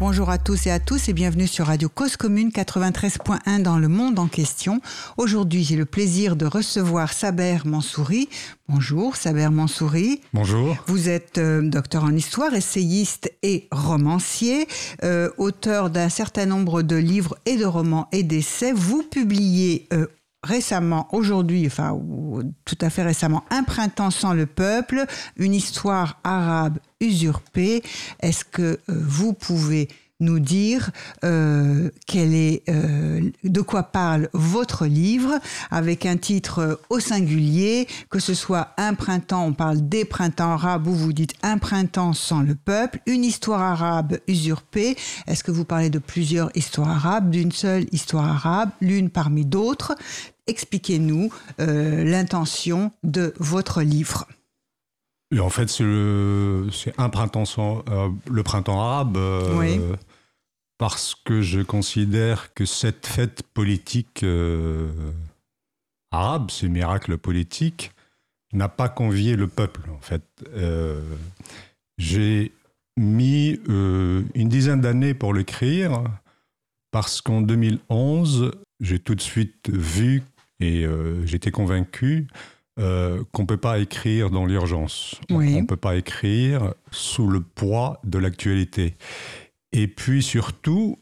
Bonjour à tous et à tous et bienvenue sur Radio Cause Commune 93.1 dans le monde en question. Aujourd'hui, j'ai le plaisir de recevoir Saber Mansouri. Bonjour Saber Mansouri. Bonjour. Vous êtes euh, docteur en histoire, essayiste et romancier, euh, auteur d'un certain nombre de livres et de romans et d'essais. Vous publiez euh, récemment, aujourd'hui, enfin tout à fait récemment, Un printemps sans le peuple, une histoire arabe usurpée. Est-ce que euh, vous pouvez nous dire euh, quel est, euh, de quoi parle votre livre, avec un titre au singulier, que ce soit un printemps, on parle des printemps arabes, ou vous dites un printemps sans le peuple, une histoire arabe usurpée. Est-ce que vous parlez de plusieurs histoires arabes, d'une seule histoire arabe, l'une parmi d'autres? Expliquez-nous l'intention de votre livre. En fait, c'est un printemps sans, euh, le printemps arabe, euh, parce que je considère que cette fête politique euh, arabe, ce miracle politique, n'a pas convié le peuple. En fait, j'ai mis une dizaine d'années pour l'écrire, parce qu'en 2011, j'ai tout de suite vu et j'étais convaincu euh, qu'on ne peut pas écrire dans l'urgence. On ne peut pas écrire sous le poids de l'actualité. Et puis surtout,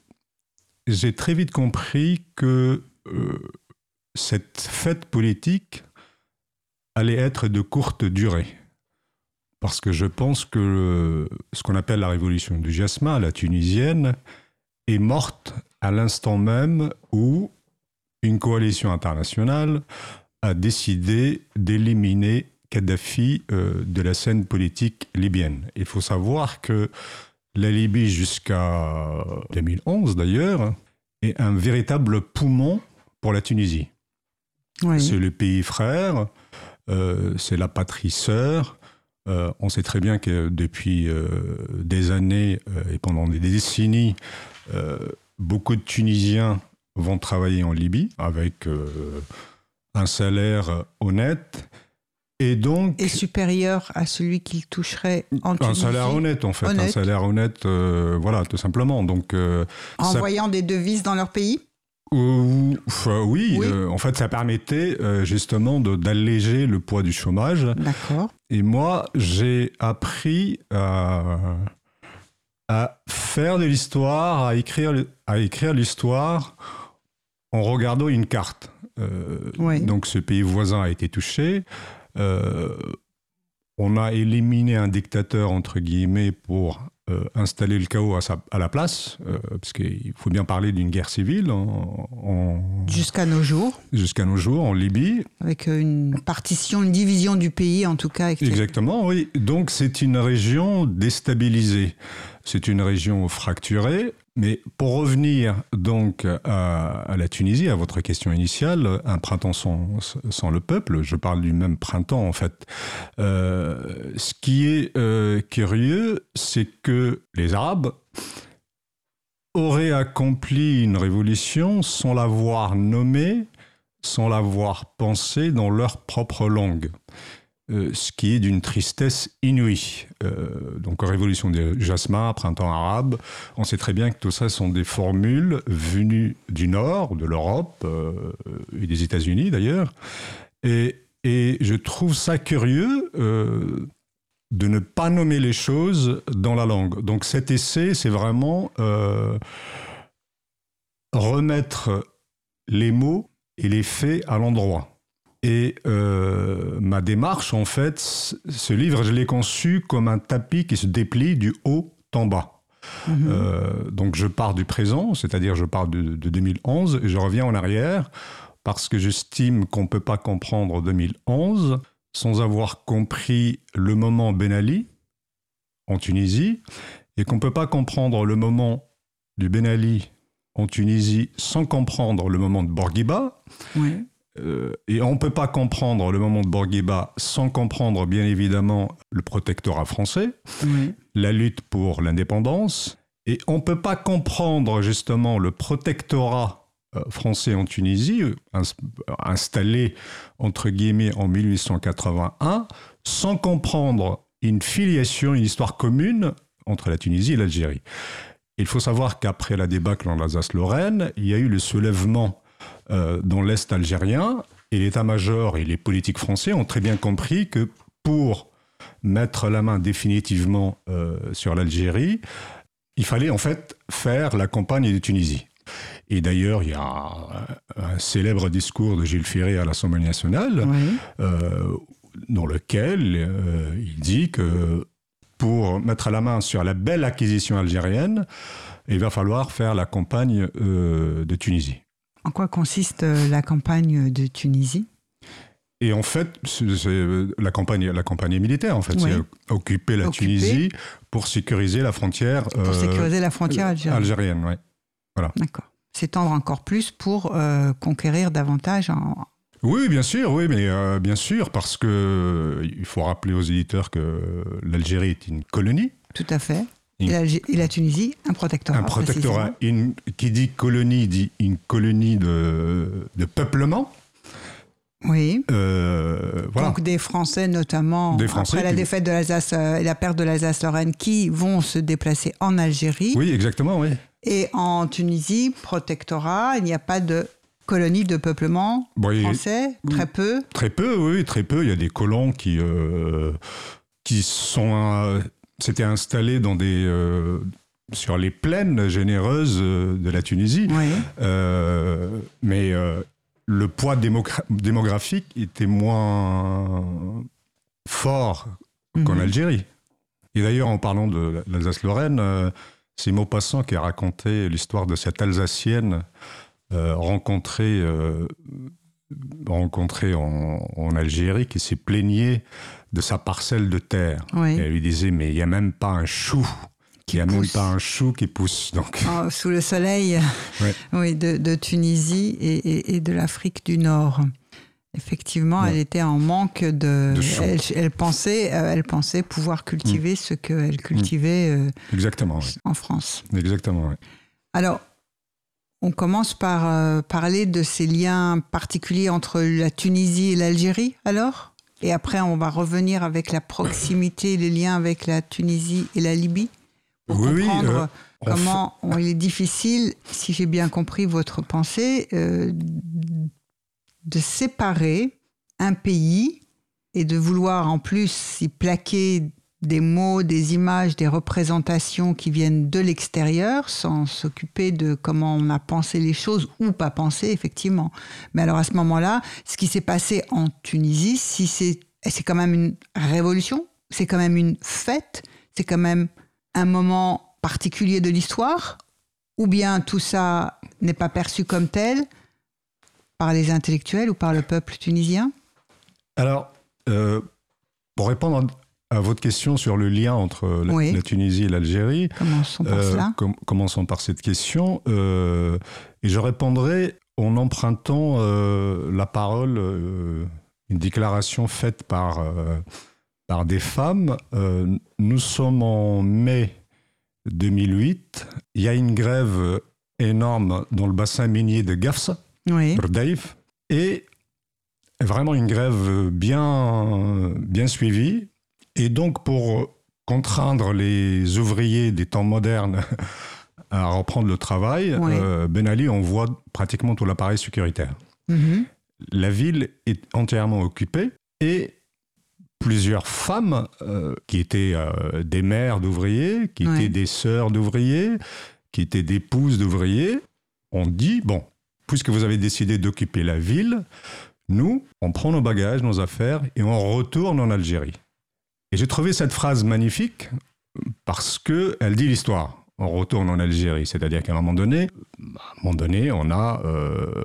j'ai très vite compris que euh, cette fête politique allait être de courte durée. Parce que je pense que ce qu'on appelle la révolution du jasmin, la tunisienne, est morte à l'instant même où une coalition internationale a décidé d'éliminer Kadhafi euh, de la scène politique libyenne. Il faut savoir que la Libye, jusqu'à 2011 d'ailleurs, est un véritable poumon pour la Tunisie. C'est le pays frère, euh, c'est la patrie sœur. Euh, on sait très bien que depuis des années et pendant des décennies, beaucoup de Tunisiens vont travailler en Libye avec un salaire honnête et donc et supérieur à celui qu'il toucherait en Tunisie. Un salaire honnête en fait, un salaire honnête, euh, voilà, tout simplement. Donc euh, en voyant des devises dans leur pays? Euh, oui, en fait, ça permettait justement d'alléger le poids du chômage. D'accord. Et moi, j'ai appris à, à faire de l'histoire, à écrire, à écrire l'histoire en regardant une carte. Euh, donc ce pays voisin a été touché. Euh, on a éliminé un dictateur, entre guillemets, pour euh, installer le chaos à, sa, à la place, parce qu'il faut bien parler d'une guerre civile. Jusqu'à nos jours. Jusqu'à nos jours, en Libye. Avec une partition, une division du pays, en tout cas. Exactement, oui. Donc c'est une région déstabilisée. C'est une région fracturée. Mais pour revenir donc à, la Tunisie, à votre question initiale, un printemps sans, le peuple, je parle du même printemps en fait. Euh, ce qui est euh, curieux, c'est que les Arabes auraient accompli une révolution sans l'avoir nommée, sans l'avoir pensée dans leur propre langue. Euh, ce qui est d'une tristesse inouïe. Euh, donc révolution des jasmins, printemps arabe, on sait très bien que tout ça sont des formules venues du Nord, de l'Europe euh, et des États-Unis d'ailleurs. Et, et, je trouve ça curieux de ne pas nommer les choses dans la langue. Donc cet essai, c'est vraiment remettre les mots et les faits à l'endroit. Et euh, ma démarche, en fait, ce livre, je l'ai conçu comme un tapis qui se déplie du haut en bas. Mhm. Euh, donc je pars du présent, c'est-à-dire je pars de, 2011 et je reviens en arrière parce que j'estime qu'on ne peut pas comprendre 2011 sans avoir compris le moment Ben Ali en Tunisie et qu'on ne peut pas comprendre le moment du Ben Ali en Tunisie sans comprendre le moment de Bourguiba. Oui. Euh, et on ne peut pas comprendre le moment de Bourguiba sans comprendre bien évidemment le protectorat français, la lutte pour l'indépendance. Et on ne peut pas comprendre justement le protectorat français en Tunisie, installé entre guillemets en 1881, sans comprendre une filiation, une histoire commune entre la Tunisie et l'Algérie. Il faut savoir qu'après la débâcle en Alsace-Lorraine, il y a eu le soulèvement euh, dans l'Est algérien et l'état-major et les politiques français ont très bien compris que pour mettre la main définitivement euh, sur l'Algérie, il fallait en fait faire la campagne de Tunisie. Et d'ailleurs, il y a un, célèbre discours de Gilles Ferré à l'Assemblée nationale, euh, dans lequel il dit que pour mettre la main sur la belle acquisition algérienne, il va falloir faire la campagne euh, de Tunisie. En quoi consiste euh, la campagne de Tunisie? Et en fait, c'est la campagne, la campagne militaire, en fait, c'est occuper la Tunisie pour sécuriser la frontière. Pour euh, sécuriser la frontière algérienne. Algérienne, oui. Voilà. D'accord. S'étendre encore plus pour conquérir davantage en, oui, bien sûr, oui, mais euh, bien sûr, parce que il faut rappeler aux éditeurs que l'Algérie est une colonie. Tout à fait. Et, la, Tunisie, un protectorat. Un protectorat. qui dit colonie dit une colonie de, peuplement. Oui. Euh, voilà. Donc des Français notamment, des Français après la défaite de l'Alsace euh, et la perte de l'Alsace-Lorraine, qui vont se déplacer en Algérie. Oui, exactement, oui. Et en Tunisie, protectorat, il n'y a pas de colonies de peuplement français Très peu Très peu, oui, très peu. Il y a des colons qui, euh, qui sont, euh, dans des, euh, sur les plaines généreuses de la Tunisie. mais le poids démographique était moins fort qu'en mhm. Algérie. Et d'ailleurs, en parlant de l'Alsace-Lorraine, c'est Maupassant qui a raconté l'histoire de cette Alsacienne euh, rencontré, euh, rencontré en, Algérie qui s'est plaigné de sa parcelle de terre. Et elle lui disait, mais il n'y a même pas un chou. Il n'y a même pas un chou qui pousse. Donc. Oh, sous le soleil oui, de, Tunisie et, de l'Afrique du Nord. Effectivement, elle était en manque de. elle, pensait, euh, elle pensait pouvoir cultiver mm. ce qu'elle cultivait Exactement, en France. Exactement, oui. Alors, on commence par euh, parler de ces liens particuliers entre la Tunisie et l'Algérie, alors? Et après, on va revenir avec la proximité, les liens avec la Tunisie et la Libye pour comprendre euh, comment il est difficile, si j'ai bien compris votre pensée, euh, de séparer un pays et de vouloir en plus s'y plaquer des mots, des images, des représentations qui viennent de l'extérieur, sans s'occuper de comment on a pensé les choses ou pas pensé, effectivement. Mais alors à ce moment-là, ce qui s'est passé en Tunisie, si c'est, c'est quand même une révolution, c'est quand même une fête, c'est quand même un moment particulier de l'histoire, ou bien tout ça n'est pas perçu comme tel par les intellectuels ou par le peuple tunisien? Alors, euh, pour répondre à votre question sur le lien entre la, Tunisie et l'Algérie, commençons par euh, cela. commençons par cette question. Euh, et je répondrai en empruntant euh, la parole, une déclaration faite par, par des femmes. nous sommes en mai 2008. Il y a une grève énorme dans le bassin minier de Gafsa, oui. et vraiment une grève bien, bien suivie et donc, pour contraindre les ouvriers des temps modernes à reprendre le travail, euh, Ben Ali envoie pratiquement tout l'appareil sécuritaire. Mhm. La ville est entièrement occupée et plusieurs femmes euh, qui étaient euh, des mères d'ouvriers, qui étaient des sœurs d'ouvriers, qui étaient des épouses d'ouvriers, ont dit, bon, puisque vous avez décidé d'occuper la ville, nous, on prend nos bagages, nos affaires et on retourne en Algérie. Et j'ai trouvé cette phrase magnifique parce qu'elle dit l'histoire. On retourne en Algérie, c'est-à-dire qu'à un moment donné, à un moment donné, on a euh,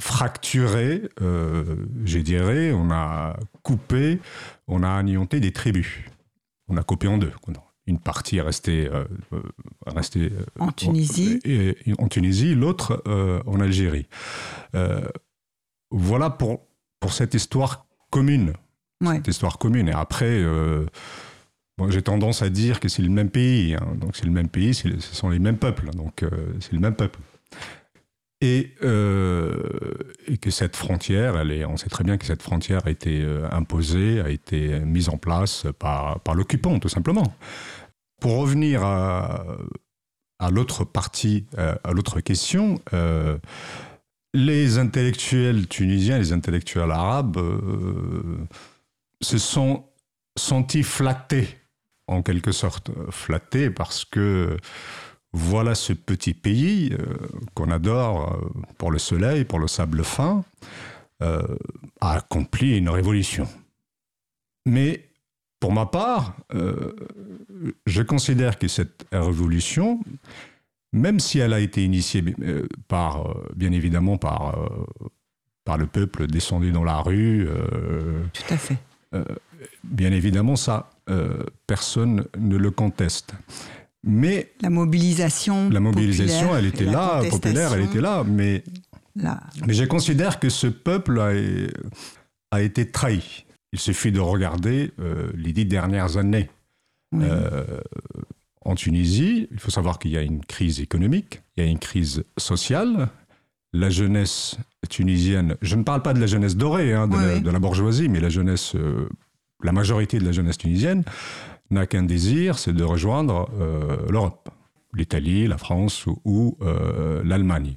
fracturé, euh, je dirais, on a coupé, on a anéanté des tribus. On a coupé en deux. Une partie est restée, euh, restée en Tunisie, et, en Tunisie, l'autre en Algérie. voilà pour, pour cette histoire commune cette histoire commune. Et après, euh, j'ai tendance à dire que c'est le même pays. Hein. Donc c'est le même pays, ce sont les mêmes peuples. Donc euh, c'est le même peuple. Et, et, que cette frontière, elle est, on sait très bien que cette frontière a été imposée, a été mise en place par, par l'occupant, tout simplement. Pour revenir à l'autre partie, à l'autre question, les intellectuels tunisiens, les intellectuels arabes se sont sentis flattés, en quelque sorte, flattés parce que voilà ce petit pays euh, qu'on adore euh, pour le soleil, pour le sable fin, euh, a accompli une révolution. Mais pour ma part, je considère que cette révolution, même si elle a été initiée par, bien évidemment par, par le peuple descendu dans la rue. Tout à fait euh, bien évidemment, ça, euh, personne ne le conteste. Mais la mobilisation, la mobilisation, elle était là, populaire, elle était là, mais mais je considère que ce peuple a, a été trahi. Il suffit de regarder euh, les dix dernières années. en Tunisie, il faut savoir qu'il y a une crise économique, il y a une crise sociale. La jeunesse tunisienne, je ne parle pas de la jeunesse dorée, hein, de, la, bourgeoisie, mais la jeunesse, euh, la majorité de la jeunesse tunisienne n'a qu'un désir, c'est de rejoindre euh, l'Europe, l'Italie, la France ou, euh, l'Allemagne.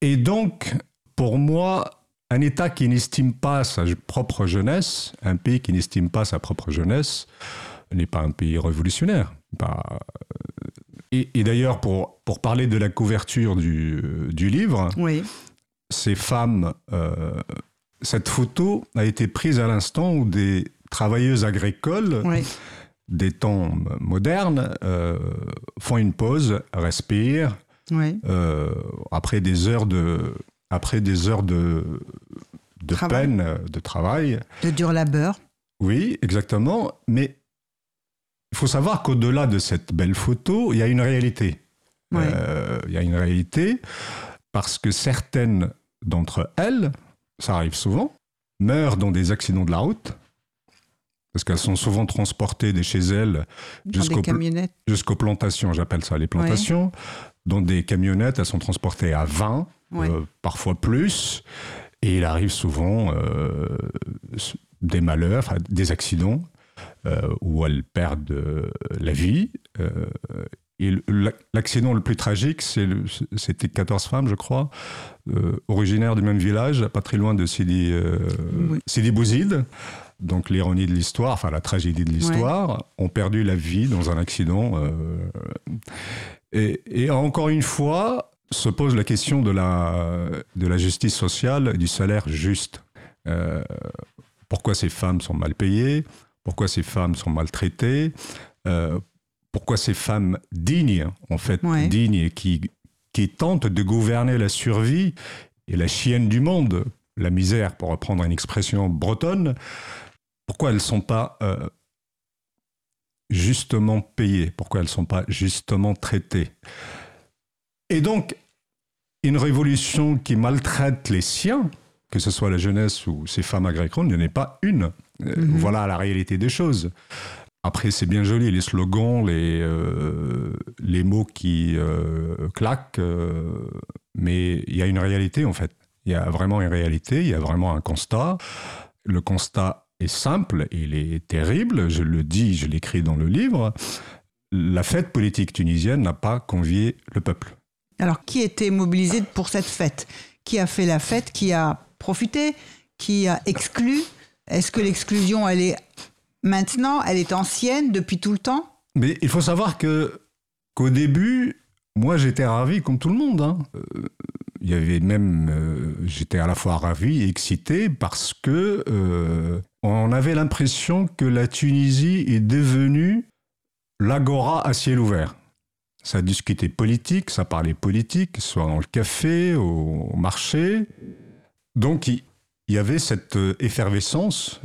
Et donc, pour moi, un État qui n'estime pas sa propre jeunesse, un pays qui n'estime pas sa propre jeunesse, n'est pas un pays révolutionnaire. Et, d'ailleurs, pour, pour parler de la couverture du, du livre, oui ces femmes, euh, cette photo a été prise à l'instant où des travailleuses agricoles des temps modernes euh, font une pause, respirent, euh, après des heures de, après des heures de, de peine, de travail. De dur labeur. Oui, exactement. Mais il faut savoir qu'au-delà de cette belle photo, il y a une réalité. il y a une réalité parce que certaines d'entre elles, ça arrive souvent, meurent dans des accidents de la route, parce qu'elles sont souvent transportées de chez elles jusqu'aux plantations, j'appelle ça les plantations. Dans des camionnettes, elles sont transportées à 20, euh, parfois plus, et il arrive souvent euh, des malheurs, des accidents, euh, où elles perdent la vie. Et l'accident le plus tragique, c'était 14 femmes, je crois, euh, originaires du même village, pas très loin de Sidi, euh, Sidi Bouzid. Donc l'ironie de l'histoire, enfin la tragédie de l'histoire, ont perdu la vie dans un accident. Euh, et, encore une fois, se pose la question de la, de la justice sociale, du salaire juste. pourquoi ces femmes sont mal payées? Pourquoi ces femmes sont maltraitées? Pourquoi ces femmes dignes, en fait, dignes, qui, qui tentent de gouverner la survie et la chienne du monde, la misère, pour reprendre une expression bretonne, pourquoi elles ne sont pas euh, justement payées? Pourquoi elles ne sont pas justement traitées? Et donc, une révolution qui maltraite les siens, que ce soit la jeunesse ou ces femmes agricoles, il n'y en a pas une. Euh, mhm. Voilà la réalité des choses. Après, c'est bien joli, les slogans, les, euh, les mots qui euh, claquent, euh, mais il y a une réalité en fait. Il y a vraiment une réalité, il y a vraiment un constat. Le constat est simple, il est terrible, je le dis, je l'écris dans le livre. La fête politique tunisienne n'a pas convié le peuple. Alors, qui était mobilisé pour cette fête? Qui a fait la fête? Qui a profité? Qui a exclu? Est-ce que l'exclusion, elle est Maintenant, elle est ancienne depuis tout le temps Mais il faut savoir que qu'au début, moi j'étais ravi comme tout le monde. Hein. Euh, il y avait même, euh, j'étais à la fois ravi et excité parce que euh, on avait l'impression que la Tunisie est devenue l'agora à ciel ouvert. Ça discutait politique, ça parlait politique, soit dans le café, au, marché. Donc il y, avait cette effervescence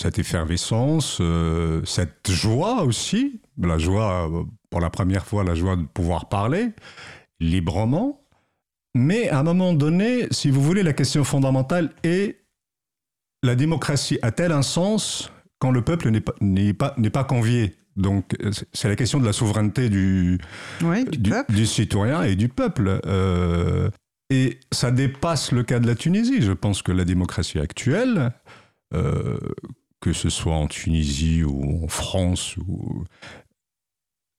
cette effervescence, euh, cette joie aussi, la joie, pour la première fois, la joie de pouvoir parler librement. Mais à un moment donné, si vous voulez, la question fondamentale est la démocratie a-t-elle un sens quand le peuple n'est pas, pas, pas convié? Donc, c'est la question de la souveraineté du, du, citoyen et du peuple. Euh, et ça dépasse le cas de la Tunisie. Je pense que la démocratie actuelle, euh, que ce soit en Tunisie ou en France, ou...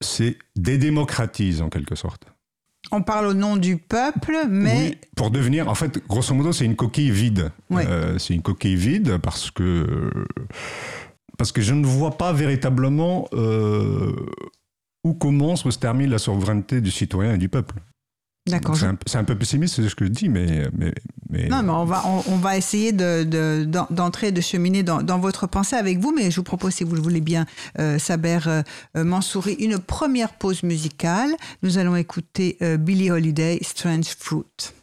c'est dédémocratise en quelque sorte. On parle au nom du peuple, mais... Oui, pour devenir, en fait, grosso modo, c'est une coquille vide. Euh, c'est une coquille vide parce que, parce que je ne vois pas véritablement euh, où commence ou se termine la souveraineté du citoyen et du peuple. D'accord. C'est un, peu pessimiste, ce que je dis, mais. mais, mais... Non, mais on va, on, va essayer d'entrer, de, de, cheminer dans, dans, votre pensée avec vous, mais je vous propose, si vous le voulez bien, euh, Saber euh, Mansouri, une première pause musicale. Nous allons écouter euh, Billie Holiday, Strange Fruit.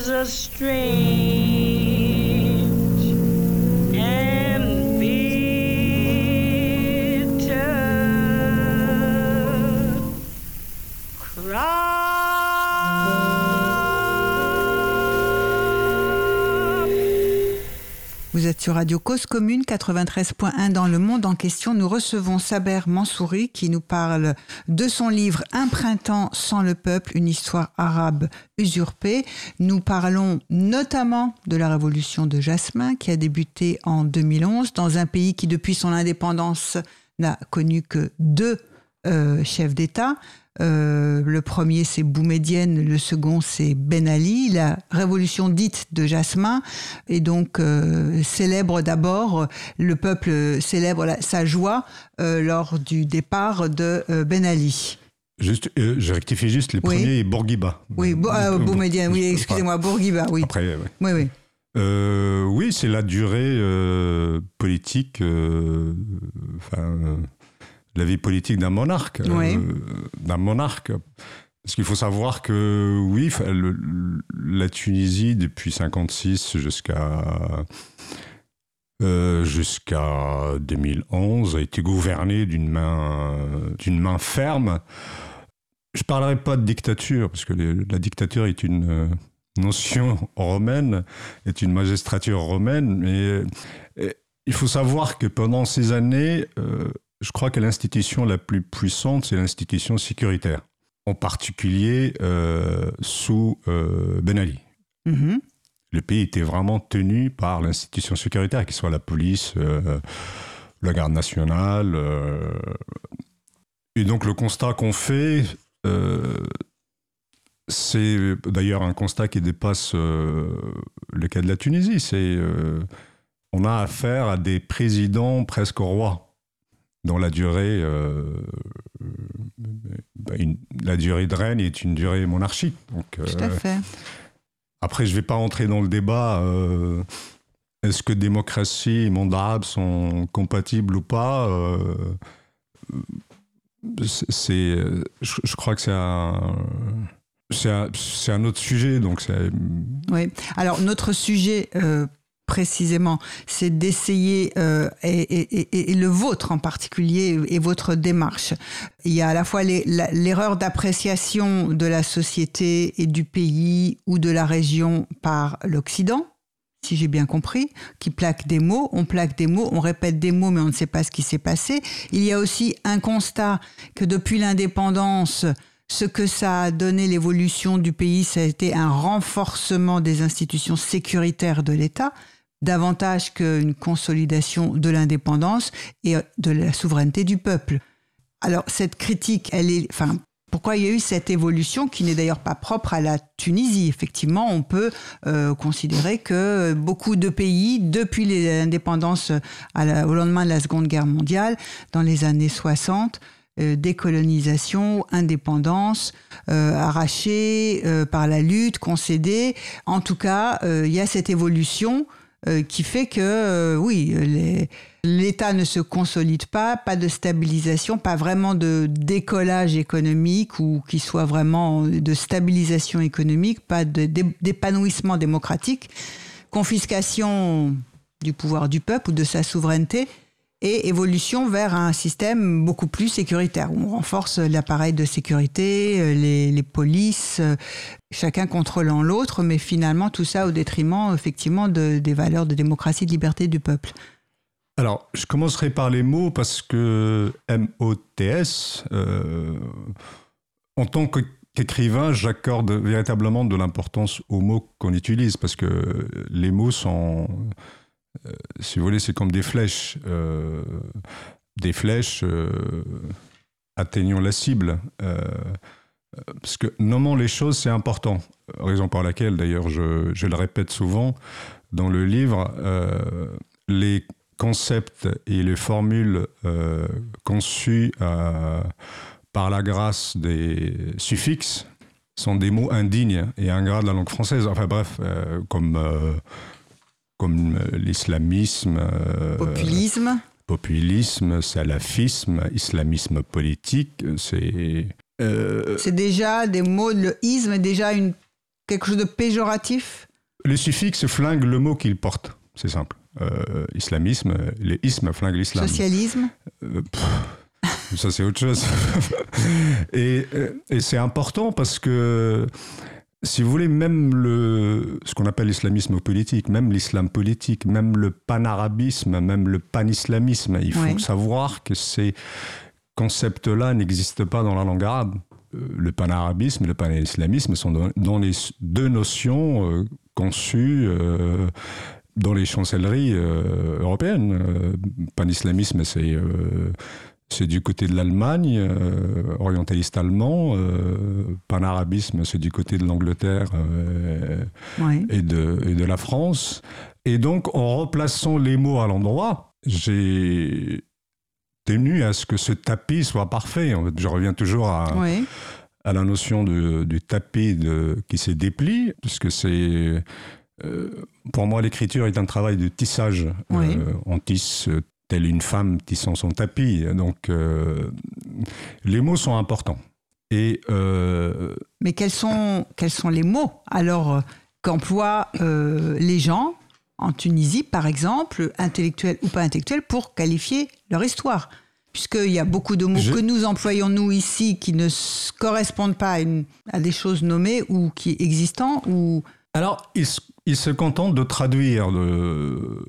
is a strange. Sur Radio Cause Commune 93.1 dans le monde en question. Nous recevons Saber Mansouri qui nous parle de son livre Un printemps sans le peuple, une histoire arabe usurpée. Nous parlons notamment de la révolution de Jasmin qui a débuté en 2011 dans un pays qui depuis son indépendance n'a connu que deux euh, chefs d'État, euh, le premier, c'est Boumedienne, le second, c'est Ben Ali. La révolution dite de Jasmin et donc euh, célèbre d'abord, le peuple célèbre sa joie euh, lors du départ de Ben Ali. Juste, je rectifie juste, le premier est Bourguiba. Oui, Boumedienne, oui, excusez-moi, Bourguiba, oui. Après, oui, oui. oui, c'est la durée politique, enfin la vie politique d'un monarque. Euh, d'un monarque. Parce qu'il faut savoir que, oui, la Tunisie, depuis 56 jusqu'à euh, jusqu'à 2011, a été gouvernée d'une main, d'une main ferme. Je ne parlerai pas de dictature, parce que la dictature est une euh, notion romaine, est une magistrature romaine, mais euh, il faut savoir que pendant ces années, je crois que l'institution la plus puissante, c'est l'institution sécuritaire, en particulier sous Ben Ali. Mm-hmm le pays était vraiment tenu par l'institution sécuritaire, qu'il soit la police, euh, la garde nationale. Euh. Et donc le constat qu'on fait, euh, c'est d'ailleurs un constat qui dépasse le cas de la Tunisie. C'est on a affaire à des présidents presque rois dont la durée, bah, la durée de règne est une durée monarchique. Donc, Tout à fait. Après, je ne vais pas entrer dans le débat. Euh, est-ce que démocratie et monde arabe sont compatibles ou pas euh, c'est, je, crois que c'est un, c'est un, autre sujet. Donc oui. Alors, notre sujet euh, précisément, c'est d'essayer, euh, et, le vôtre en particulier, et votre démarche. Il y a à la fois l'erreur d'appréciation de la société et du pays ou de la région par l'Occident, si j'ai bien compris, qui plaque des mots, on plaque des mots, on répète des mots, mais on ne sait pas ce qui s'est passé. Il y a aussi un constat que depuis l'indépendance, ce que ça a donné l'évolution du pays, ça a été un renforcement des institutions sécuritaires de l'État davantage qu'une consolidation de l'indépendance et de la souveraineté du peuple. Alors cette critique, elle est, enfin, pourquoi il y a eu cette évolution qui n'est d'ailleurs pas propre à la Tunisie? Effectivement, on peut euh, considérer que beaucoup de pays, depuis l'indépendance au lendemain de la Seconde Guerre mondiale, dans les années 60, euh, décolonisation, indépendance, euh, arrachée par la lutte, concédée. En tout cas, il y a cette évolution euh, qui fait que, euh, oui, l'État ne se consolide pas, pas de stabilisation, pas vraiment de décollage économique ou qui soit vraiment de stabilisation économique, pas d'épanouissement démocratique, confiscation du pouvoir du peuple ou de sa souveraineté et évolution vers un système beaucoup plus sécuritaire, où on renforce l'appareil de sécurité, euh, les, polices, euh, chacun contrôlant l'autre, mais finalement tout ça au détriment effectivement des valeurs de démocratie, de liberté du peuple. Alors, je commencerai par les mots parce que MOTS, euh, en tant qu'écrivain, j'accorde véritablement de l'importance aux mots qu'on utilise parce que les mots sont si vous voulez, c'est comme des flèches. Euh, des flèches euh, atteignant la cible. parce que nommant les choses, c'est important. Raison par laquelle, d'ailleurs, je, je, le répète souvent dans le livre, les concepts et les formules conçus par la grâce des suffixes sont des mots indignes et ingrats de la langue française. Enfin bref, comme comme euh, l'islamisme. Euh, populisme. Populisme, salafisme, islamisme politique, c'est. Euh, c'est déjà des mots, le isme est déjà une, quelque chose de péjoratif? Le suffixe flingue le mot qu'il porte, c'est simple. islamisme, le isme flingue l'islam. Socialisme Ça, c'est autre chose. et, et c'est important parce que si vous voulez, même le, ce qu'on appelle l'islamisme politique, même l'islam politique, même le panarabisme, même le panislamisme, il faut savoir que ces concepts-là n'existent pas dans la langue arabe. Euh, le panarabisme et le panislamisme sont dans, les deux notions euh, conçues euh, dans les chancelleries européennes. panislamisme, c'est c'est du côté de l'Allemagne, euh, orientaliste allemand. Euh, panarabisme, c'est du côté de l'Angleterre euh, et, de, et de la France. Et donc, en replaçant les mots à l'endroit, j'ai tenu à ce que ce tapis soit parfait. Je reviens toujours à, à la notion de, du tapis de, qui s'est déplié, puisque c'est... pour moi, l'écriture est un travail de tissage. on tisse telle une femme tissant son tapis. Donc, euh, les mots sont importants. Et euh, Mais quels sont, quels sont les mots alors qu'emploient euh, les gens en Tunisie, par exemple, intellectuels ou pas intellectuels, pour qualifier leur histoire? Puisqu'il y a beaucoup de mots Je- que nous employons, nous, ici, qui ne correspondent pas à, une- à des choses nommées ou qui existant, ou... alors, ils, se- ils se contentent de traduire le-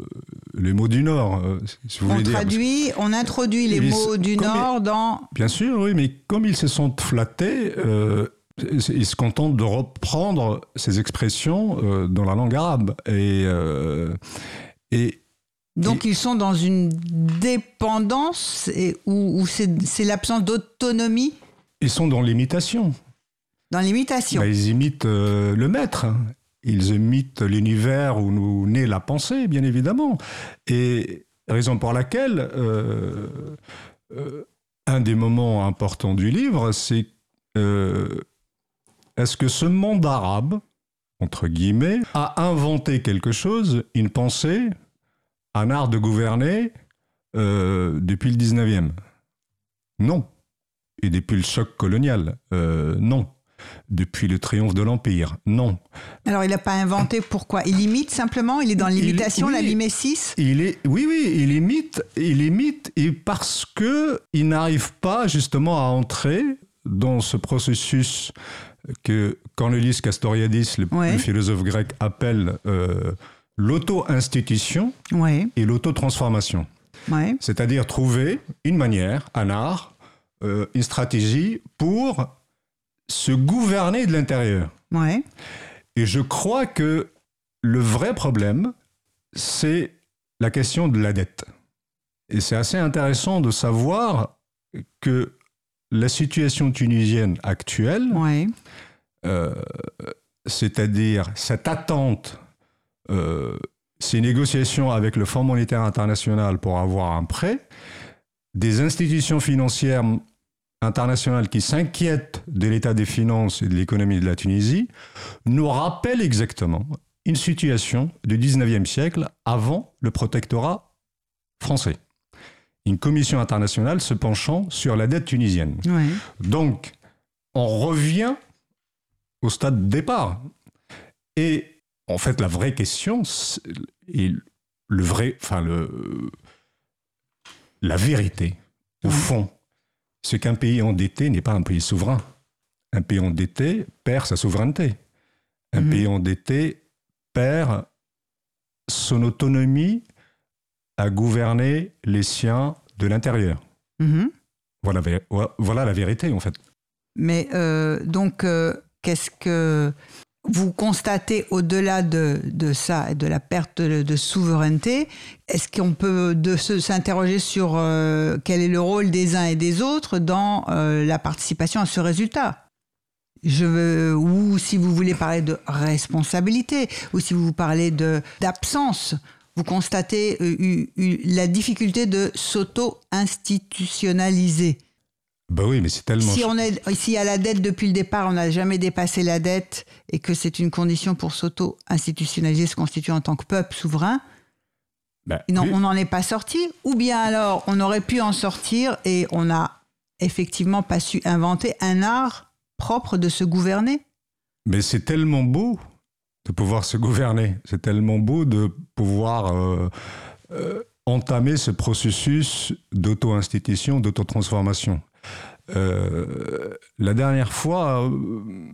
les mots du Nord, euh, si vous On voulez dire. traduit, on introduit les mots du Nord dans... Bien sûr, oui, mais comme ils se sont flattés, euh, ils se contentent de reprendre ces expressions euh, dans la langue arabe. Et, euh, et Donc ils sont dans une dépendance et, où c'est c'est l'absence d'autonomie? Ils sont dans l'imitation. dans l'imitation. Bah, ils imitent euh, le maître. Ils imitent l'univers où nous naît la pensée, bien évidemment. Et raison pour laquelle euh, euh, un des moments importants du livre, c'est euh, est-ce que ce monde arabe, entre guillemets, a inventé quelque chose, une pensée, un art de gouverner depuis le 19e Non. Et depuis le choc colonial? Non. Depuis le triomphe de l'Empire Non. Alors il n'a pas inventé pourquoi Il imite simplement, il est dans l'imitation, la mimésis Il est, oui, oui, il imite, il imite, et parce que il n'arrive pas justement à entrer dans ce processus que Cornelis Castoriadis, le, Ouais. le philosophe grec, appelle euh, l'auto-institution et l'auto-transformation. C'est-à-dire trouver une manière, un art, euh, une stratégie pour se gouverner de l'intérieur. Ouais. Et je crois que le vrai problème, c'est la question de la dette. Et c'est assez intéressant de savoir que la situation tunisienne actuelle, Ouais. euh, c'est-à-dire cette attente, euh, ces négociations avec le Fonds monétaire international pour avoir un prêt, des institutions financières internationales qui s'inquiètent de l'état des finances et de l'économie de la Tunisie, nous rappellent exactement une situation du 19e siècle avant le protectorat français. Une commission internationale se penchant sur la dette tunisienne. Donc, on revient au stade de départ. Et en fait, la vraie question, et le vrai, enfin, le, la vérité, au fond, c'est qu'un pays endetté n'est pas un pays souverain. Un pays endetté perd sa souveraineté. Un Mhm. pays endetté perd son autonomie à gouverner les siens de l'intérieur. Mhm. Voilà, la vérité, en fait. Mais euh, donc, euh, qu'est-ce que vous constatez au-delà de, de ça, de la perte de, de souveraineté Est-ce qu'on peut s'interroger sur euh, quel est le rôle des uns et des autres dans euh, la participation à ce résultat? Je veux, ou si vous voulez parler de responsabilité, ou si vous parlez d'absence, vous constatez euh, eu- eu- la difficulté de s'auto-institutionnaliser. Bah oui, mais c'est tellement. Si on est ici à la dette depuis le départ, on n'a jamais dépassé la dette et que c'est une condition pour s'auto-institutionnaliser, se constituer en tant que peuple souverain, Bah, non, oui. on n'en est pas sorti. Ou bien alors, on aurait pu en sortir et on n'a effectivement pas su inventer un art propre de se gouverner. Mais c'est tellement beau de pouvoir se gouverner. C'est tellement beau de pouvoir euh, euh, entamer ce processus d'auto-institution, d'auto-transformation. Euh, la dernière fois, euh,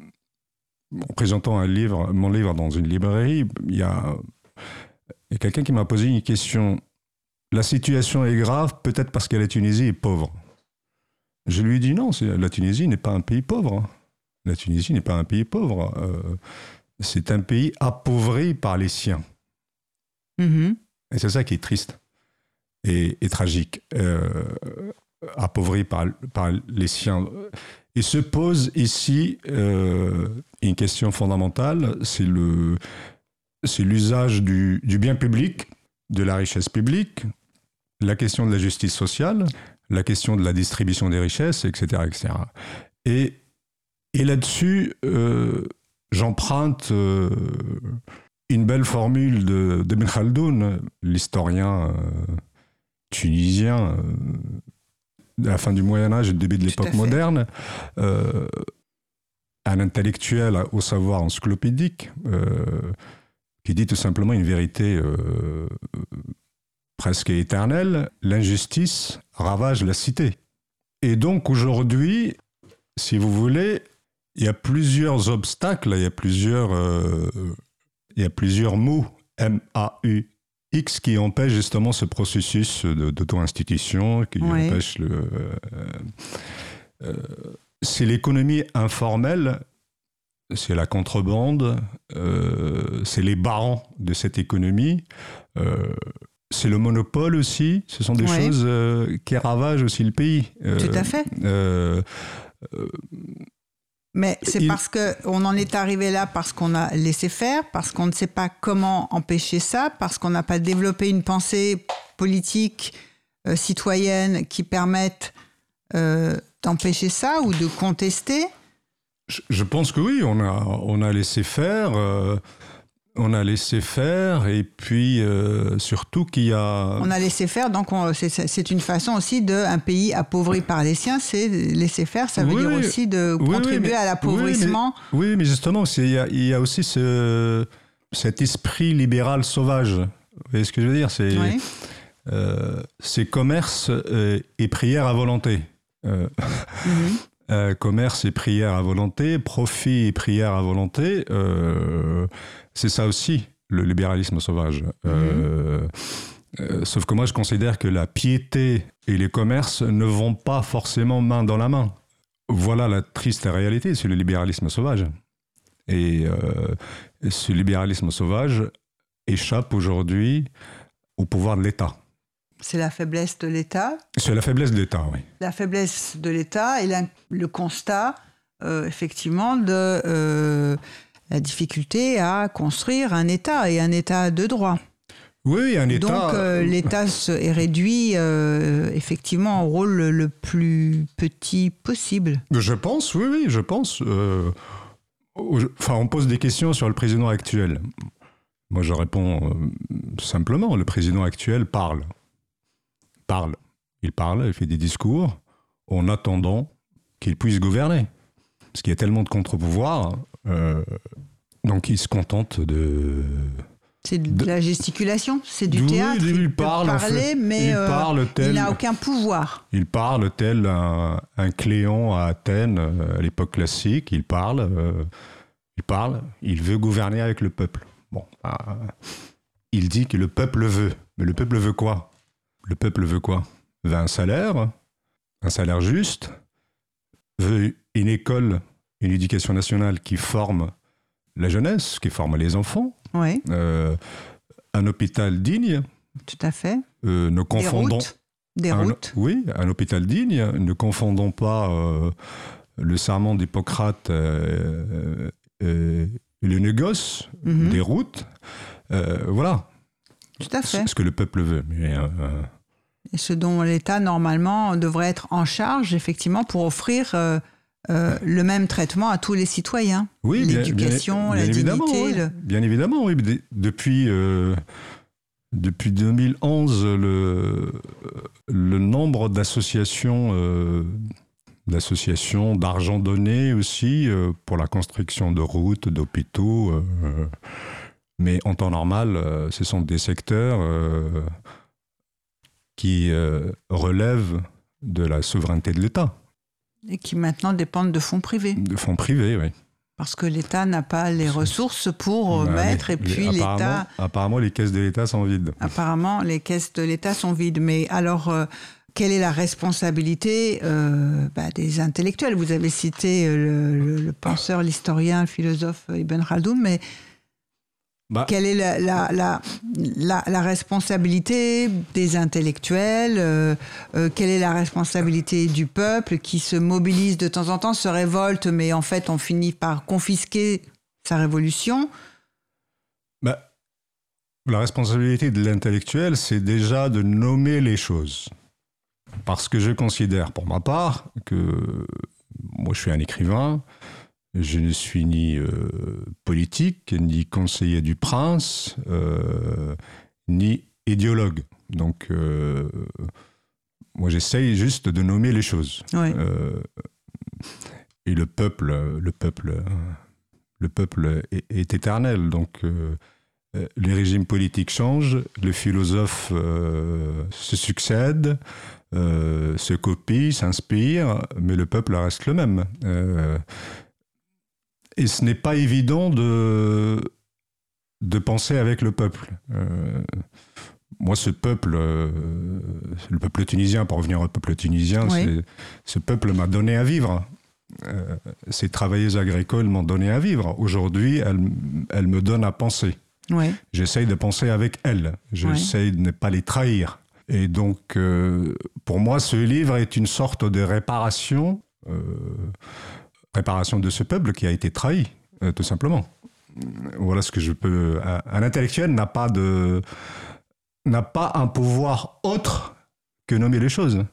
en présentant un livre, mon livre dans une librairie, il y a, quelqu'un qui m'a posé une question. La situation est grave, peut-être parce que la Tunisie est pauvre. Je lui ai dit non, la Tunisie n'est pas un pays pauvre. La Tunisie n'est pas un pays pauvre. euh, c'est un pays appauvri par les siens. Mhm. Et c'est ça qui est triste et, et tragique. Euh, appauvri par, les siens. Il se pose ici euh, une question fondamentale, c'est le c'est l'usage du, bien public, de la richesse publique, la question de la justice sociale, la question de la distribution des richesses, etc. etc. Et, et là-dessus, euh, j'emprunte euh, une belle formule de, Ibn Khaldoun, l'historien euh, tunisien. De la fin du Moyen Âge et du début de l'époque moderne, euh, un intellectuel au savoir encyclopédique euh, qui dit tout simplement une vérité euh, presque éternelle, l'injustice ravage la cité. Et donc aujourd'hui, si vous voulez, il y a plusieurs obstacles, il y a plusieurs, il y a plusieurs mots Qui empêchent justement ce processus d'auto-institution, qui empêche le. euh, euh, c'est l'économie informelle, c'est la contrebande, euh, c'est les barons de cette économie. euh, c'est le monopole aussi, ce sont des Ouais. choses qui ravagent aussi le pays. Tout à fait. Mais c'est Il- parce qu'on en est arrivé là parce qu'on a laissé faire, parce qu'on ne sait pas comment empêcher ça, parce qu'on n'a pas développé une pensée politique euh, citoyenne qui permette euh, d'empêcher ça ou de contester. Je, je pense que oui, on a, on a laissé faire. euh, on a laissé faire et puis euh, surtout qu'il y a... On a laissé faire, donc on- c'est- une façon aussi de un pays appauvri par les siens, c'est laisser faire. Ça veut Oui, dire aussi de Oui, oui, contribuer mais- à l'appauvrissement. Oui, mais justement, il y a, il y a aussi ce, cet esprit libéral sauvage. Vous voyez ce que je veux dire? C'est euh, commerce euh, et prière à volonté. Euh, Mhm. Euh, commerce et prière à volonté, profit et prière à volonté, euh, c'est ça aussi le libéralisme sauvage. Euh, euh, sauf que moi, je considère que la piété et les commerces ne vont pas forcément main dans la main. Voilà la triste réalité, c'est le libéralisme sauvage. Et euh, ce libéralisme sauvage échappe aujourd'hui au pouvoir de l'État. C'est la faiblesse de l'État, C'est la faiblesse de l'État, oui. la faiblesse de l'État et la- le constat, euh, effectivement, de euh, la difficulté à construire un État et un État de droit. Oui, un État. Donc euh, l'État est réduit euh, effectivement au rôle le, plus petit possible. Je pense, oui, oui, je pense. euh, Enfin, on pose des questions sur le président actuel. Moi, je réponds simplement. Le président actuel parle. Parle. Il parle, il fait des discours en attendant qu'il puisse gouverner. Parce qu'il y a tellement de contre-pouvoirs. euh, donc, il se contente de... C'est de, De- la gesticulation, c'est du théâtre. il parle, en parler, fait. mais il euh, parle il n'a aucun pouvoir. Il parle tel un, un Cléon à Athènes euh, à l'époque classique. Il parle, euh, il parle, il veut gouverner avec le peuple. Bon, il dit que le peuple veut. Mais le peuple veut quoi? Le peuple veut quoi? Veut un salaire, un salaire juste, veut une école, une éducation nationale qui forme la jeunesse, qui forme les enfants, Oui, euh, un hôpital digne. tout à fait. Euh, ne Des confondons routes. Des un- routes. oui, un hôpital digne. Ne confondons pas euh, le serment d'Hippocrate et le négoce, Mhm. des routes. Voilà Tout à fait. ce que le peuple veut. Mais, Et ce dont l'État, normalement, devrait être en charge, effectivement, pour offrir euh, euh, le même traitement à tous les citoyens. oui, bien- L'éducation, la évidemment, dignité. oui. le- Bien évidemment, oui. Depuis, euh, depuis 2011, le, le nombre d'associations, d'associations, d'argent donné aussi euh, pour la construction de routes, d'hôpitaux. euh, mais en temps normal, euh, ce sont des secteurs qui euh, relèvent de la souveraineté de l'État, Et qui maintenant dépendent de fonds privés. de fonds privés, oui. Parce que l'État n'a pas les ressources pour euh, Bah, mettre. les- Et puis l'État, apparemment, apparemment, les caisses de l'État sont vides. apparemment, les caisses de l'État sont vides. Mais alors, euh, quelle est la responsabilité euh, bah, des intellectuels? Vous avez cité le, le- le penseur, l'historien, le philosophe Ibn Khaldoun, mais Bah, quelle est la, la, la, la- responsabilité des intellectuels euh, euh, Quelle est la responsabilité du peuple qui se mobilise de temps en temps, se révolte, mais en fait, on finit par confisquer sa révolution? Bah, la responsabilité de l'intellectuel, c'est déjà de nommer les choses. Parce que je considère, pour ma part, que moi je suis un écrivain, je ne suis ni euh, politique, ni conseiller du prince, euh, ni idéologue. Donc, euh, Moi, j'essaye juste de nommer les choses. Et le peuple, le peuple, le peuple est, est éternel. Donc, les régimes politiques changent, les philosophes se succèdent, se copient, s'inspirent, mais le peuple reste le même. Et ce n'est pas évident de, de penser avec le peuple. Euh, moi, ce peuple, euh, le peuple tunisien, pour revenir au peuple tunisien, Oui. ce peuple m'a donné à vivre. Euh, ces travailleuses agricoles m'ont donné à vivre. Aujourd'hui, elles, elles me donnent à penser. Oui. J'essaye de penser avec elles. J'essaye de ne pas les trahir. Et donc, euh, pour moi, ce livre est une sorte de réparation, euh, réparation de ce peuple qui a été trahi, euh, tout simplement. Voilà ce que je peux. Un, un intellectuel n'a pas de n'a pas un pouvoir autre que nommer les choses.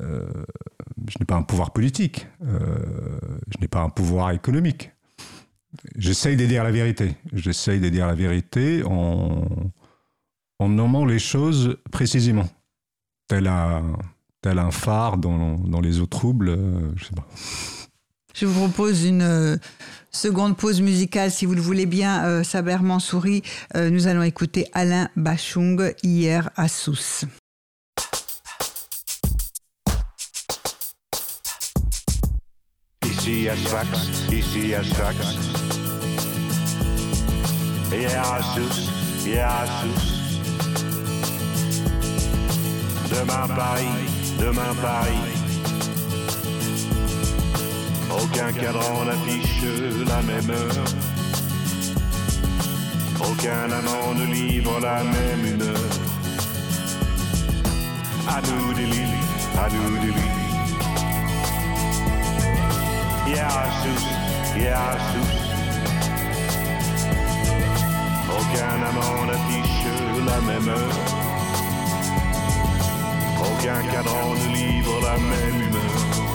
Euh, je n'ai pas un pouvoir politique. euh, je n'ai pas un pouvoir économique. J'essaye de dire la vérité. J'essaye de dire la vérité en, en nommant les choses précisément. Tel un, tel un phare dans, dans les eaux troubles, euh, je sais pas. Je vous propose une euh, seconde pause musicale, si vous le voulez bien, euh, Saber. Euh, nous allons écouter Alain Bachung, hier à Sousse. Ici à Sfax, ici à Sfax. Hier à Sousse, hier à Sousse. Demain Paris, demain Paris. Aucun cadran n'affiche la même heure. Aucun amant ne livre la même humeur. À nous des lits, à nous des lits. Jesus, Jesus. Aucun amant n'affiche la même heure. Aucun cadran ne livre la même humeur.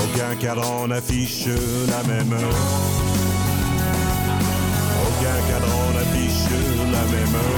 Aucun cadran n'affiche la même. Aucun cadran n'affiche la même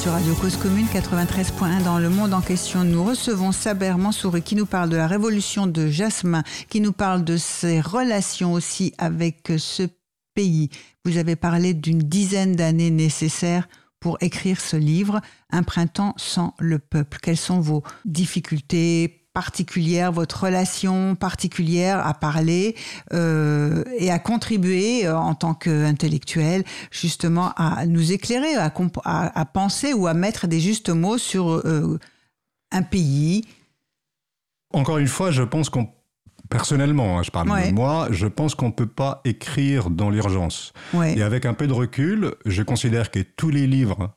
sur Radio Cause Commune 93.1 dans le monde en question. Nous recevons Saber Mansouri qui nous parle de la révolution de Jasmin, qui nous parle de ses relations aussi avec ce pays. Vous avez parlé d'une dizaine d'années nécessaires pour écrire ce livre, Un printemps sans le peuple. Quelles sont vos difficultés particulière, votre relation particulière à parler euh, et à contribuer euh, en tant qu'intellectuel justement à nous éclairer, à, à, penser ou à mettre des justes mots sur euh, un pays. Encore une fois, je pense qu'on Personnellement, hein, je parle de moi, je pense qu'on ne peut pas écrire dans l'urgence. Et avec un peu de recul, je considère que tous les livres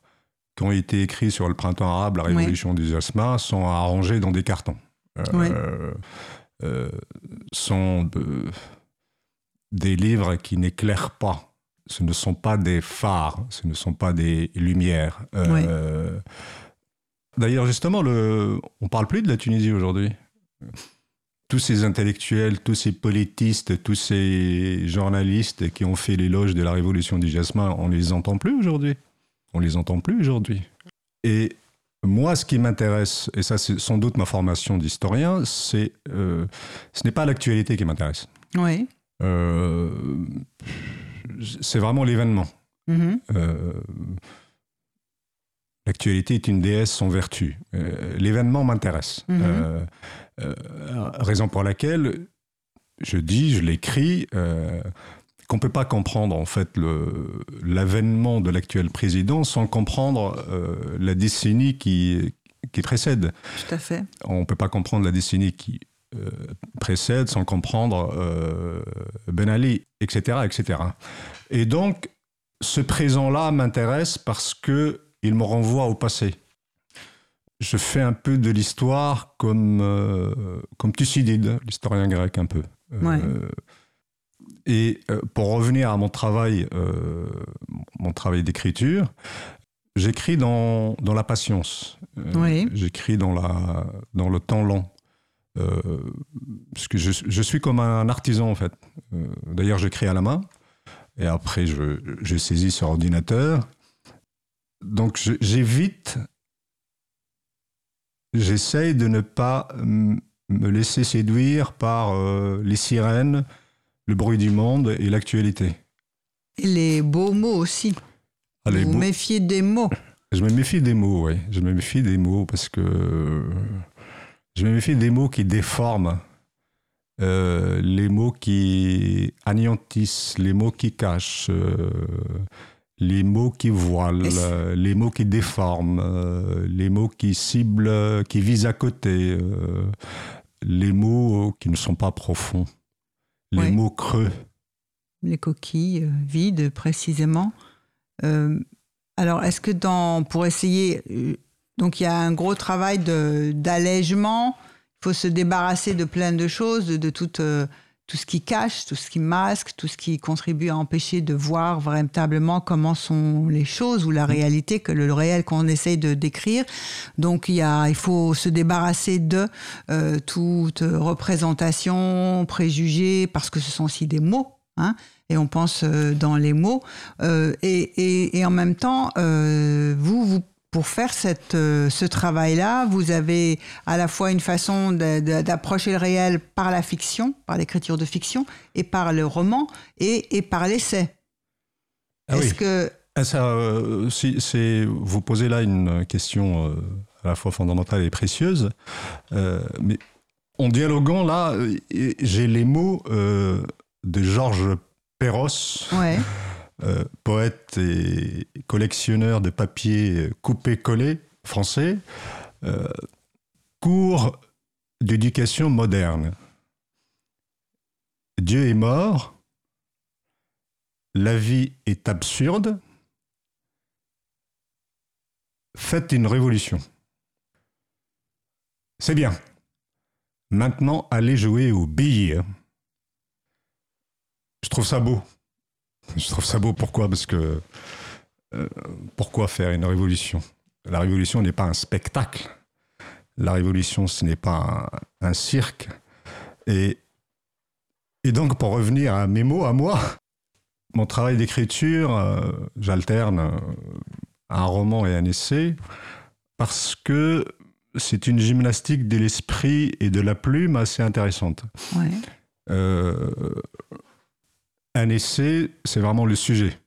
qui ont été écrits sur le printemps arabe, la révolution du jasmin, sont arrangés dans des cartons. Euh, euh, sont des livres qui n'éclairent pas. Ce ne sont pas des phares, ce ne sont pas des lumières. Euh, d'ailleurs, justement, le... on parle plus de la Tunisie aujourd'hui. Tous ces intellectuels, tous ces politistes, tous ces journalistes qui ont fait l'éloge de la révolution du jasmin, on les entend plus aujourd'hui. On les entend plus aujourd'hui. Et moi, ce qui m'intéresse, et ça c'est sans doute ma formation d'historien, c'est euh, ce n'est pas l'actualité qui m'intéresse. Oui. Euh, c'est vraiment l'événement. Mm-hmm. Euh, l'actualité est une déesse sans vertu. l'événement m'intéresse. Mm-hmm. raison pour laquelle je dis, je l'écris, qu'on ne peut pas comprendre en fait l'avènement de l'actuel président sans comprendre euh, la décennie qui, qui précède. Tout à fait. On ne peut pas comprendre la décennie qui euh, précède sans comprendre euh, Ben Ali, etc., etc. Et donc, ce présent-là m'intéresse parce que il me renvoie au passé. Je fais un peu de l'histoire comme, comme Thucydide, l'historien grec un peu. Ouais. Et euh, pour revenir à mon travail, euh, mon travail d'écriture, j'écris dans, dans, la patience. Euh, j'écris dans, la, dans le temps long. parce que je, je, suis comme un artisan en fait. D'ailleurs, j'écris à la main et après je, je saisis sur ordinateur. Donc j'évite, j'essaye de ne pas me laisser séduire par les sirènes le bruit du monde et l'actualité. Et les beaux mots aussi. Ah, vous vous méfiez des mots. Je me méfie des mots, oui. Je me méfie des mots parce que je me méfie des mots qui déforment, euh, les mots qui anéantissent, les mots qui cachent, euh, les mots qui voilent, les mots qui déforment, euh, les mots qui ciblent, qui visent à côté, les mots qui ne sont pas profonds les mots creux. Les coquilles euh, vides, précisément. Euh, alors, est-ce que dans, pour essayer, euh, donc il y a un gros travail d'allègement, il faut se débarrasser de plein de choses, de, de toute tout ce qui cache, tout ce qui masque, tout ce qui contribue à empêcher de voir véritablement comment sont les choses ou la réalité, que le réel qu'on essaye de décrire. Donc il, y a, il faut se débarrasser de euh, toute représentation, préjugés, parce que ce sont aussi des mots. Hein, et on pense euh, dans les mots. Euh, et, et, et, en même temps, euh, vous, vous pour faire cette, euh, ce travail-là, vous avez à la fois une façon d'approcher le réel par la fiction, par l'écriture de fiction, et par le roman, et, et par l'essai. Ah Est-ce que... Ah, ça, euh, vous posez là une question euh, à la fois fondamentale et précieuse, mais en dialoguant là, j'ai les mots de Georges Perros. Ouais. Euh, poète et collectionneur de papier coupé-collé français, euh, cours d'éducation moderne. Dieu est mort, la vie est absurde, faites une révolution. C'est bien. Maintenant, allez jouer au billet. Je trouve ça beau. Je trouve ça beau. Pourquoi? Parce que euh, pourquoi faire une révolution? La révolution n'est pas un spectacle. La révolution, ce n'est pas un, cirque. Et, et donc, pour revenir à mes mots, à moi, mon travail d'écriture, euh, j'alterne euh, un roman et un essai parce que c'est une gymnastique de l'esprit et de la plume assez intéressante. Ouais. Euh, un essai, c'est vraiment le sujet.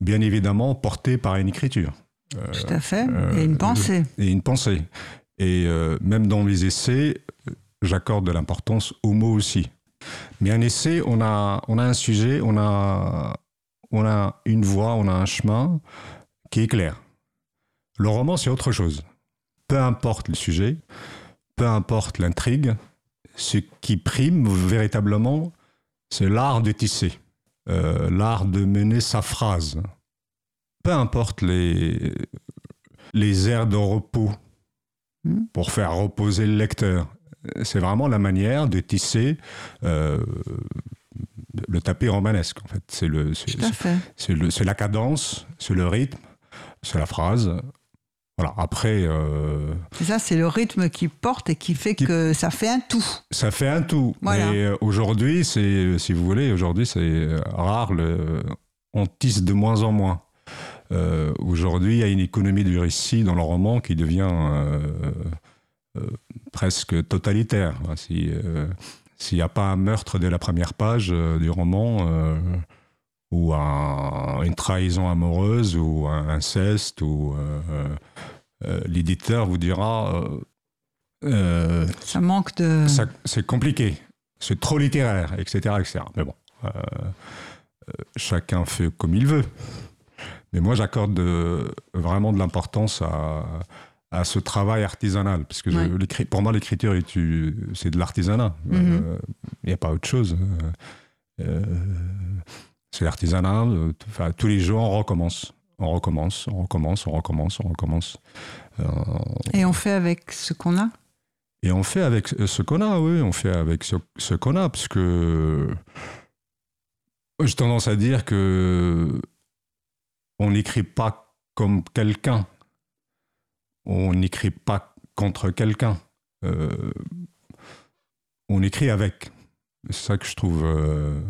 Bien évidemment, porté par une écriture Tout à fait. euh, et une pensée. et une pensée. Et euh, même dans les essais, j'accorde de l'importance aux mots aussi. Mais un essai, on a, on a un sujet, on a, on a une voie, on a un chemin qui est clair. Le roman, c'est autre chose. Peu importe le sujet, peu importe l'intrigue, ce qui prime véritablement, c'est l'art de tisser, euh, l'art de mener sa phrase. Peu importe les, les airs de repos Hmm. pour faire reposer le lecteur. C'est vraiment la manière de tisser euh, le tapis romanesque, en fait. C'est le, c'est la cadence, c'est le rythme, c'est la phrase. Voilà. Après, euh, ça, c'est le rythme qui porte et qui fait Qui- que ça fait un tout. ça fait un tout. Voilà. Mais euh, aujourd'hui, c'est, si vous voulez, aujourd'hui, c'est euh, rare. Le, on tisse de moins en moins. Euh, aujourd'hui, il y a une économie du récit dans le roman qui devient euh, presque totalitaire. Si, s'il n'y a pas un meurtre dès la première page du roman, ou un- une trahison amoureuse, ou un inceste, ou euh, euh, l'éditeur vous dira euh, Ça manque de. c'est compliqué, c'est trop littéraire, etc. etc. Mais bon, chacun fait comme il veut. Mais moi, j'accorde de- vraiment de l'importance à, à ce travail artisanal, parce que Ouais. pour moi, l'écriture, est tu- c'est de l'artisanat. Mhm. Euh, Il n'y a pas autre chose. Euh, c'est l'artisanat. euh, Enfin, tous les jours, on recommence. On recommence, on recommence, on recommence, on recommence. Euh, Et on fait avec ce qu'on a? et on fait avec ce qu'on a, oui, on fait avec ce, ce qu'on a, parce que j'ai tendance à dire que on n'écrit pas comme quelqu'un, on n'écrit pas contre quelqu'un, Euh, on écrit avec. C'est ça que je trouve. euh,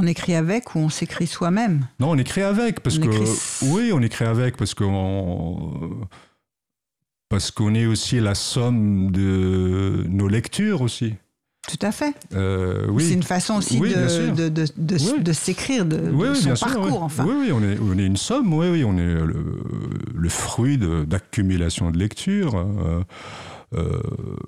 On écrit avec ou on s'écrit soi-même? Non, on écrit avec parce On que écrit- oui, on écrit avec parce qu'on parce qu'on est aussi la somme de nos lectures aussi. Tout à fait. Euh, C'est une façon aussi Oui, de, sûr. de, de, de, Oui. de s'écrire, de, oui, son sûr. parcours, oui. enfin. Oui, oui, on est, on est une somme. Oui, oui, on est le, le fruit d'accumulation de, lectures. euh, euh,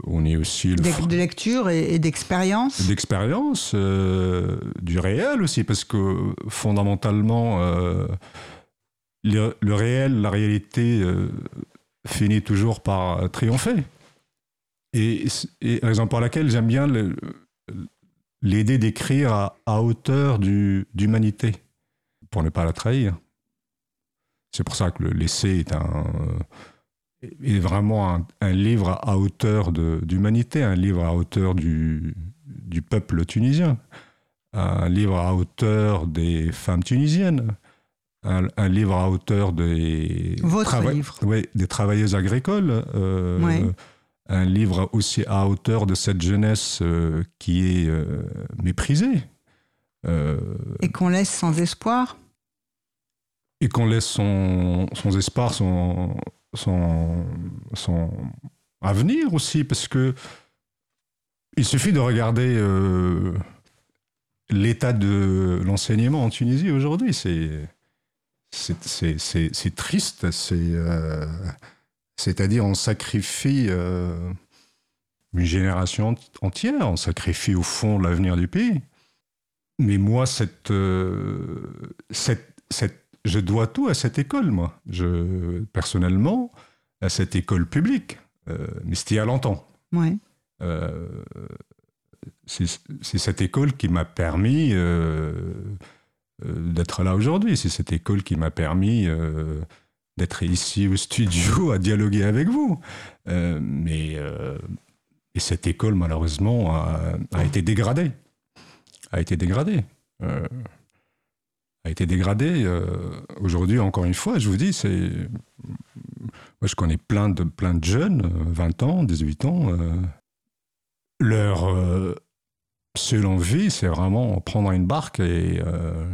on est aussi le D'e- De lecture et, et d'expérience. d'expérience, euh, du réel aussi, parce que fondamentalement, euh, le, le réel, la réalité finit toujours par triompher. Et, et raison pour laquelle j'aime bien le- l'idée d'écrire à, à hauteur du- d'humanité, pour ne pas la trahir. C'est pour ça que le- l'essai est un est vraiment un, un livre à hauteur d'humanité, un livre à hauteur du, du peuple tunisien, un livre à hauteur des femmes tunisiennes, un, un livre à hauteur des, trava- livre. des travailleuses agricoles, euh, un livre aussi à hauteur de cette jeunesse euh, qui est euh, méprisée. Et qu'on laisse sans espoir? et qu'on laisse son, son espoir, son, son, son avenir aussi, parce que il suffit de regarder euh, l'état de l'enseignement en Tunisie aujourd'hui. C'est, c'est, triste. C'est, euh, c'est-à-dire, on sacrifie euh, une génération entière, on sacrifie au fond l'avenir du pays. Mais moi, cette, euh, cette, cette je dois tout à cette école, moi. Je, personnellement, à cette école publique. Euh, mais c'était il y a longtemps. Ouais. Euh, c'est cette école qui m'a permis euh, euh, d'être là aujourd'hui. C'est cette école qui m'a permis d'être ici au studio à dialoguer avec vous. Mais et cette école, malheureusement, a, a été dégradée. A été dégradée. Euh, a été dégradée. euh, aujourd'hui, encore une fois, je vous dis, c'est. Moi, je connais plein de, plein de jeunes, euh, 20 ans, 18 ans. euh, leur euh, seule envie, c'est vraiment prendre une barque et, euh,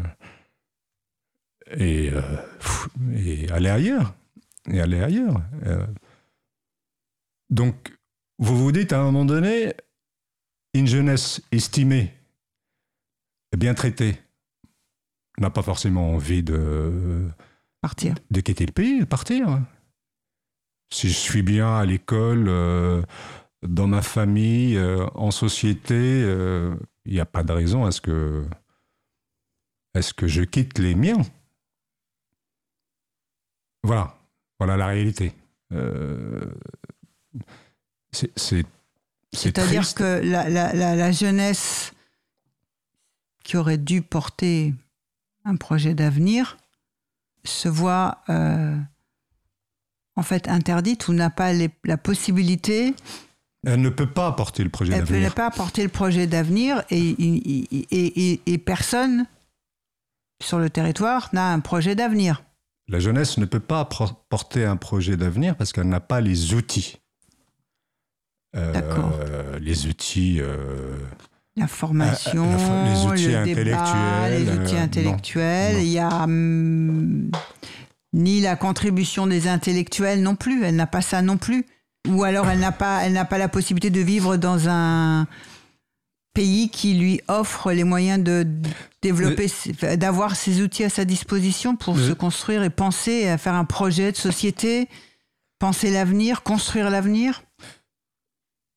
et, euh, et aller ailleurs. Et aller ailleurs. Euh, donc, vous vous dites à un moment donné, une jeunesse estimée, bien traitée, n'a pas forcément envie de, Partir. de quitter le pays, de partir. Si je suis bien à l'école, euh, dans ma famille, euh, en société, euh, il n'y a pas de raison à ce que, à ce que je quitte les miens. Voilà, voilà la réalité. Euh, c'est c'est- c'est C'est-à-dire que la, la- la- la jeunesse qui aurait dû porter un projet d'avenir se voit euh, en fait interdite ou n'a pas les- la possibilité, Elle ne peut pas apporter le projet elle ne peut d'avenir. pas porter le projet d'avenir et, et- et- et- et personne sur le territoire n'a un projet d'avenir. La jeunesse ne peut pas porter un projet d'avenir parce qu'elle n'a pas les outils. Euh, D'accord. les outils. euh, La formation, la fo- les outils le débat, intellectuels, les outils euh, non, intellectuels. non. Il y a hum, ni la contribution des intellectuels non plus. Elle n'a pas ça non plus. Ou alors elle n'a pas, elle n'a pas la possibilité de vivre dans un pays qui lui offre les moyens de développer, ses- d'avoir ces outils à sa disposition pour Le- se construire et penser à faire un projet de société, penser l'avenir, construire l'avenir.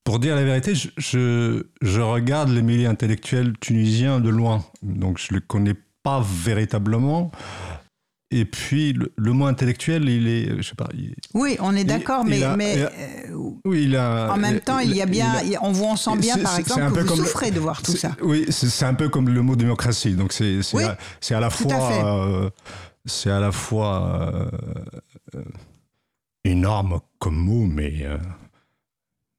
Pour dire la vérité, je, je, je regarde les milieux intellectuels tunisiens de loin. Donc je ne le connais pas véritablement. Et puis le, le mot intellectuel, il est. Je sais pas. il- Oui, on est d'accord, mais, a- mais a- euh, oui, il a. En même temps, il y a bien, a- on, voit, on sent bien, par exemple, que vous comme le- souffrez de voir tout ça. Oui, c'est un peu comme le mot démocratie. Donc c'est Oui, à, à la fois euh, c'est à la fois euh, euh, énorme comme mot, mais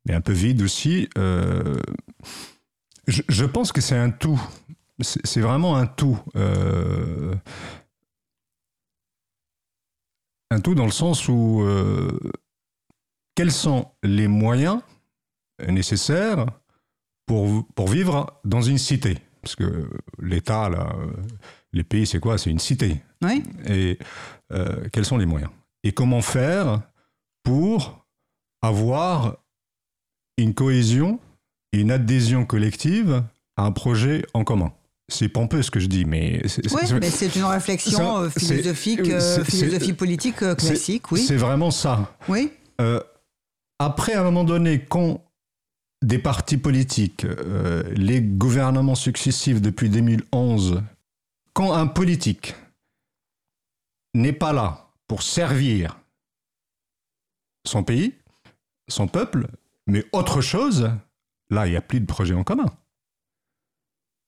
mais un peu vide aussi. Euh, je, je pense que c'est un tout. C'est vraiment un tout. Euh, un tout dans le sens où euh, quels sont les moyens nécessaires pour, pour vivre dans une cité? Parce que l'État, là, les pays, c'est quoi? C'est une cité. Oui, Et quels sont les moyens? Et comment faire pour avoir une cohésion, une adhésion collective à un projet en commun C'est pompeux ce que je dis, mais... c'est- oui mais c'est une réflexion Ça, euh, philosophique, euh, philosophie politique euh, classique, oui. C'est vraiment ça. Oui, Euh, après, à un moment donné, quand des partis politiques, les gouvernements successifs depuis 2011, quand un politique n'est pas là pour servir son pays, son peuple, mais autre chose, là, il n'y a plus de projet en commun.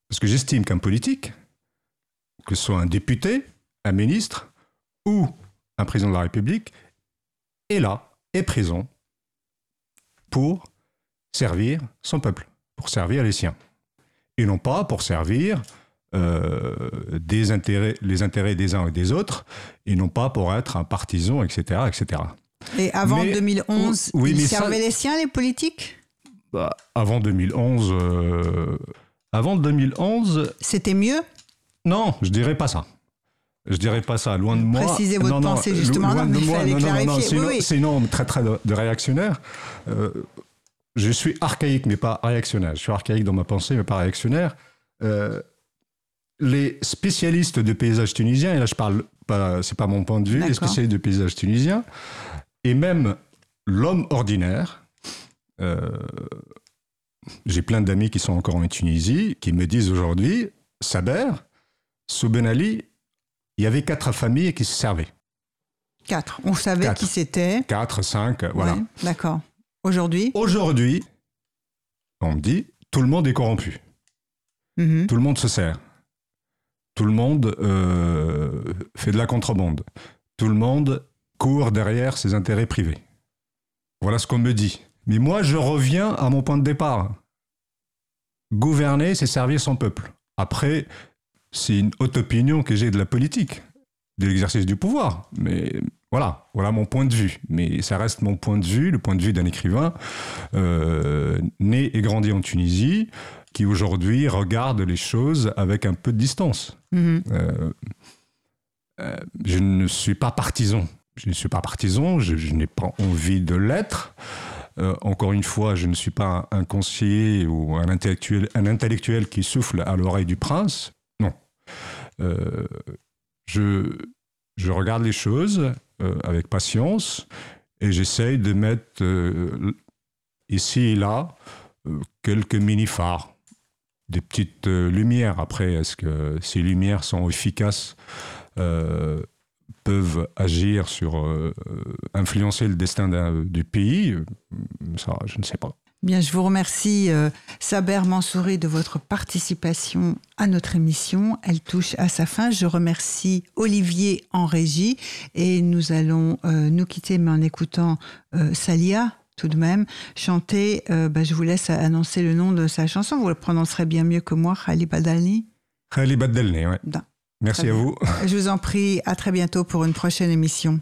Parce que j'estime qu'un politique, que ce soit un député, un ministre ou un président de la République, est là, est présent pour servir son peuple, pour servir les siens. Et non pas pour servir euh, les intérêts des uns et des autres, et non pas pour être un partisan, etc. etc. et avant Mais- 2011, oui, ils mais ça- servaient les siens, les politiques? Bah, avant 2011, euh, avant 2011, C'était mieux? Non, je dirais pas ça. Je dirais pas ça, loin de moi. Précisez votre Non, non, pensée, justement. loin Non, de il moi. fallait Non, non, non, non, clarifier. sinon, Oui, oui. sinon, très très de, de réactionnaire. Euh, je suis archaïque, mais pas réactionnaire. Je suis archaïque dans ma pensée, mais pas réactionnaire. Euh, les spécialistes de paysage tunisien, et là je parle pas, c'est pas mon point de vue, les spécialistes de paysage tunisien, et même l'homme ordinaire, euh, j'ai plein d'amis qui sont encore en Tunisie, qui me disent aujourd'hui, Saber, sous Ben Ali, il y avait quatre familles qui se servaient. Quatre. On savait Quatre. qui c'était. Quatre, cinq, voilà. Ouais, D'accord. Aujourd'hui? Aujourd'hui, on me dit, tout le monde est corrompu. Mhm. Tout le monde se sert. Tout le monde euh, fait de la contrebande. Tout le monde court derrière ses intérêts privés. Voilà ce qu'on me dit. Mais moi, je reviens à mon point de départ. Gouverner, c'est servir son peuple. Après, c'est une haute opinion que j'ai de la politique, de l'exercice du pouvoir. Mais voilà, voilà mon point de vue. Mais ça reste mon point de vue, le point de vue d'un écrivain euh, né et grandi en Tunisie, qui aujourd'hui regarde les choses avec un peu de distance. Mhm. Euh, euh, je ne suis pas partisan. Je ne suis pas partisan, je, n'ai pas envie de l'être. Euh, encore une fois, je ne suis pas un conseiller ou un intellectuel, un intellectuel qui souffle à l'oreille du prince. Non. Euh, je, je regarde les choses euh, avec patience et j'essaye de mettre ici et là quelques mini-phares, des petites lumières. Après, est-ce que ces lumières sont efficaces? Peuvent agir sur euh, euh, influencer le destin du pays Euh, ça je ne sais pas Bien, je vous remercie, euh, Saber Mansouri, de votre participation à notre émission. Elle touche à sa fin. Je remercie Olivier en régie et nous allons euh, nous quitter, mais en écoutant Salia tout de même chanter. bah, je vous laisse annoncer le nom de sa chanson. Vous le prononcerez bien mieux que moi, Khali Badalni. Khali Baddelni, ouais. Merci à vous Je vous en prie, à très bientôt pour une prochaine émission.